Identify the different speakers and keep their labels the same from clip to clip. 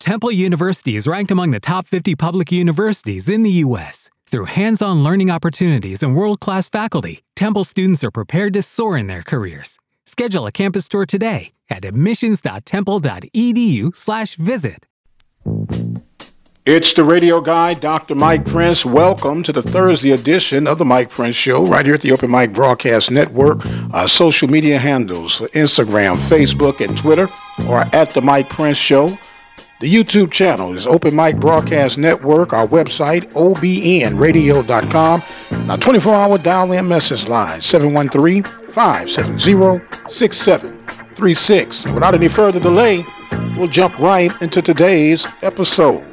Speaker 1: Temple University is ranked among the top 50 public universities in the U.S. Through hands on learning opportunities and world class faculty, Temple students are prepared to soar in their careers. Schedule a campus tour today at admissions.temple.edu/slash visit.
Speaker 2: It's the radio guy, Dr. Mike Prince. Welcome to the Thursday edition of the Mike Prince Show, right here at the Open Mic Broadcast Network. Our social media handles Instagram, Facebook, and Twitter are at the Mike Prince Show. The YouTube channel is Open Mic Broadcast Network. Our website, obnradio.com. Our 24 hour dial in message line, 713 570 6736. Without any further delay, we'll jump right into today's episode.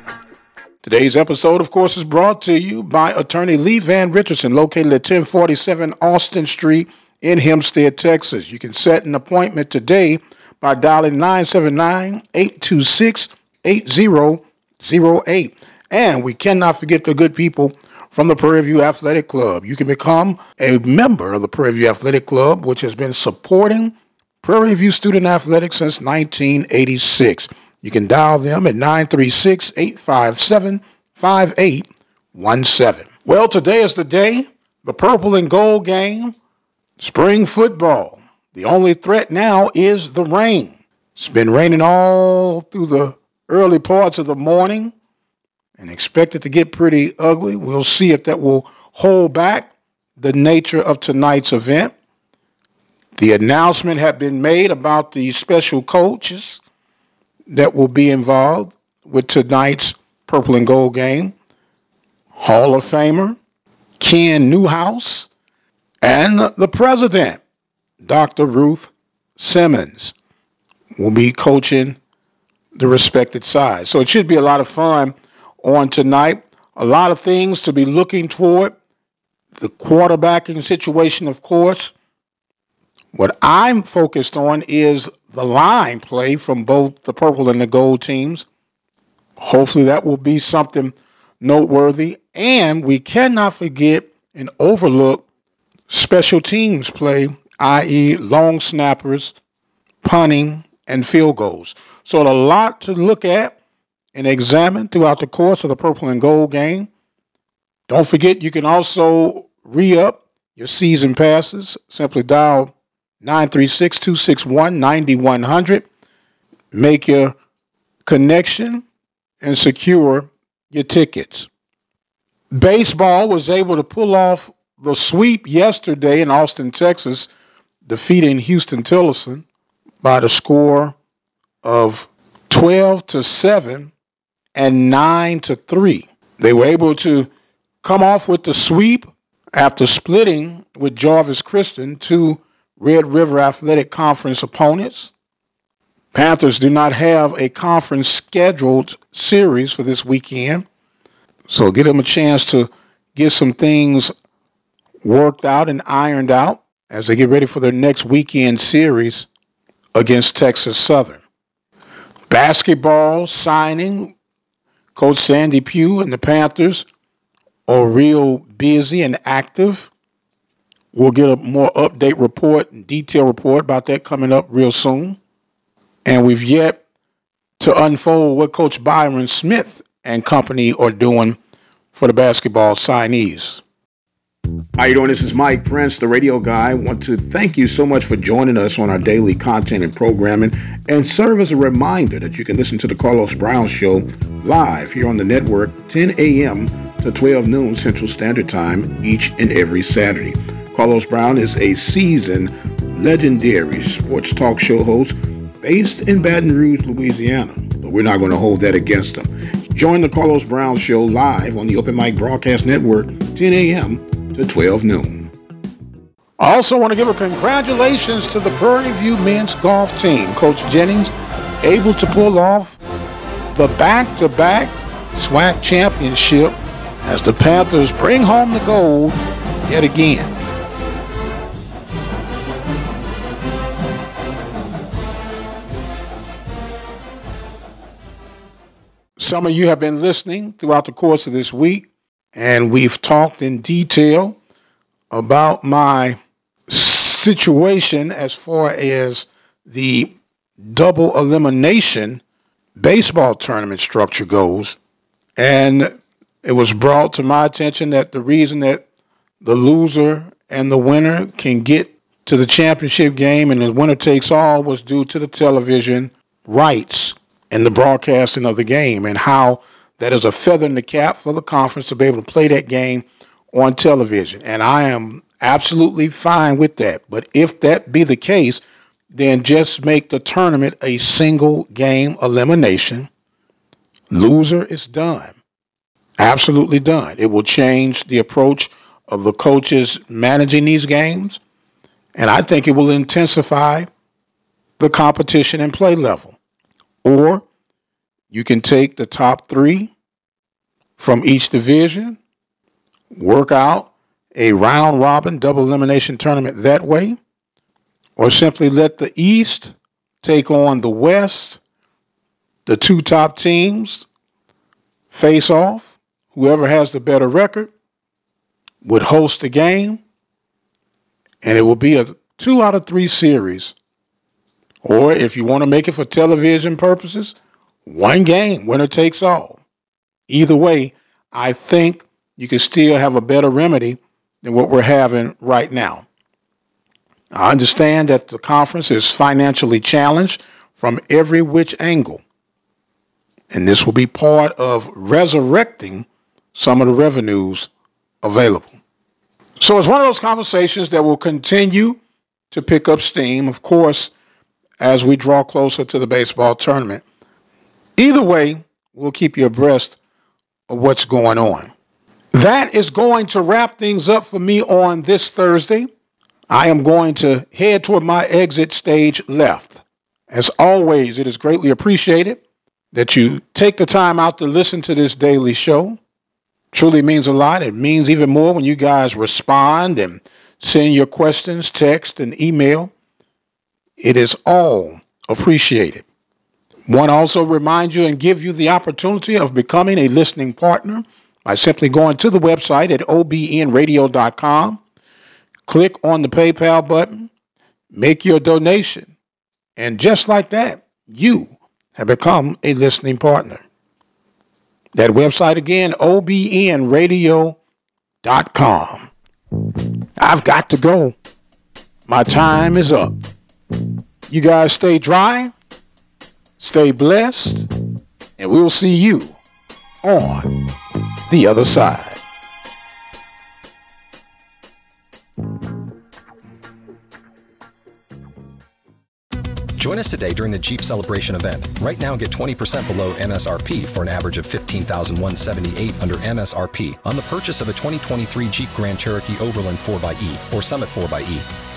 Speaker 2: Today's episode, of course, is brought to you by attorney Lee Van Richardson, located at 1047 Austin Street in Hempstead, Texas. You can set an appointment today by dialing 979 826 8008. And we cannot forget the good people from the Prairie View Athletic Club. You can become a member of the Prairie View Athletic Club, which has been supporting Prairie View student athletics since 1986. You can dial them at 936 857 5817. Well, today is the day, the purple and gold game, spring football. The only threat now is the rain. It's been raining all through the early parts of the morning and expected to get pretty ugly. We'll see if that will hold back the nature of tonight's event. The announcement had been made about the special coaches that will be involved with tonight's purple and gold game. Hall of Famer Ken Newhouse and the president, Dr. Ruth Simmons, will be coaching the respected side. So it should be a lot of fun on tonight. A lot of things to be looking toward. The quarterbacking situation, of course. What I'm focused on is the line play from both the purple and the gold teams. Hopefully, that will be something noteworthy. And we cannot forget and overlook special teams play, i.e., long snappers, punting, and field goals. So, a lot to look at and examine throughout the course of the purple and gold game. Don't forget, you can also re up your season passes. Simply dial 936 261 9100. Make your connection and secure your tickets. Baseball was able to pull off the sweep yesterday in Austin, Texas, defeating Huston-Tillotson by the score of 12 to 7 and 9 to 3. They were able to come off with the sweep after splitting with Jarvis Christian, two Red River Athletic Conference opponents. Panthers do not have a conference scheduled series for this weekend, so give them a chance to get some things worked out and ironed out as they get ready for their next weekend series against Texas Southern. Basketball signing, Coach Sandy Pugh and the Panthers are real busy and active. We'll get a more update report and detailed report about that coming up real soon. And we've yet to unfold what Coach Byron Smith and company are doing for the basketball signees. How you doing? This is Mike Prince, the radio guy. I want to thank you so much for joining us on our daily content and programming and serve as a reminder that you can listen to the Carlos Brown Show live here on the network 10 a.m. to 12 noon Central Standard Time each and every Saturday. Carlos Brown is a seasoned, legendary sports talk show host based in Baton Rouge, Louisiana, but we're not going to hold that against him. Join the Carlos Brown Show live on the Open Mic Broadcast Network 10 a.m to 12 noon. I also want to give a congratulations to the Prairie View men's golf team. Coach Jennings able to pull off the back-to-back SWAC championship as the Panthers bring home the gold yet again. Some of you have been listening throughout the course of this week and we've talked in detail about my situation as far as the double elimination baseball tournament structure goes. And it was brought to my attention that the reason that the loser and the winner can get to the championship game and the winner takes all was due to the television rights and the broadcasting of the game and how that is a feather in the cap for the conference to be able to play that game on television. And I am absolutely fine with that. But if that be the case, then just make the tournament a single game elimination. Loser is done. Absolutely done. It will change the approach of the coaches managing these games. And I think it will intensify the competition and play level. Or you can take the top three from each division, work out a round robin double elimination tournament that way, or simply let the East take on the West, the two top teams face off. Whoever has the better record would host the game, and it will be a two out of three series. Or if you want to make it for television purposes, one game, winner takes all. Either way, I think you can still have a better remedy than what we're having right now. I understand that the conference is financially challenged from every which angle. And this will be part of resurrecting some of the revenues available. So it's one of those conversations that will continue to pick up steam, of course, as we draw closer to the baseball tournament. Either way, we'll keep you abreast of what's going on. That is going to wrap things up for me on this Thursday. I am going to head toward my exit stage left. As always, it is greatly appreciated that you take the time out to listen to this daily show. Truly means a lot. It means even more when you guys respond and send your questions, text, and email. It is all appreciated. Want to also remind you and give you the opportunity of becoming a listening partner by simply going to the website at obnradio.com, click on the PayPal button, make your donation, and just like that, you have become a listening partner. That website again, obnradio.com. I've got to go. My time is up. You guys stay dry, stay blessed, and we'll see you on the other side.
Speaker 3: Join us today during the Jeep Celebration event. Right now, get 20% below MSRP for an average of 15178 under MSRP on the purchase of a 2023 Jeep Grand Cherokee Overland 4xE or Summit 4xE.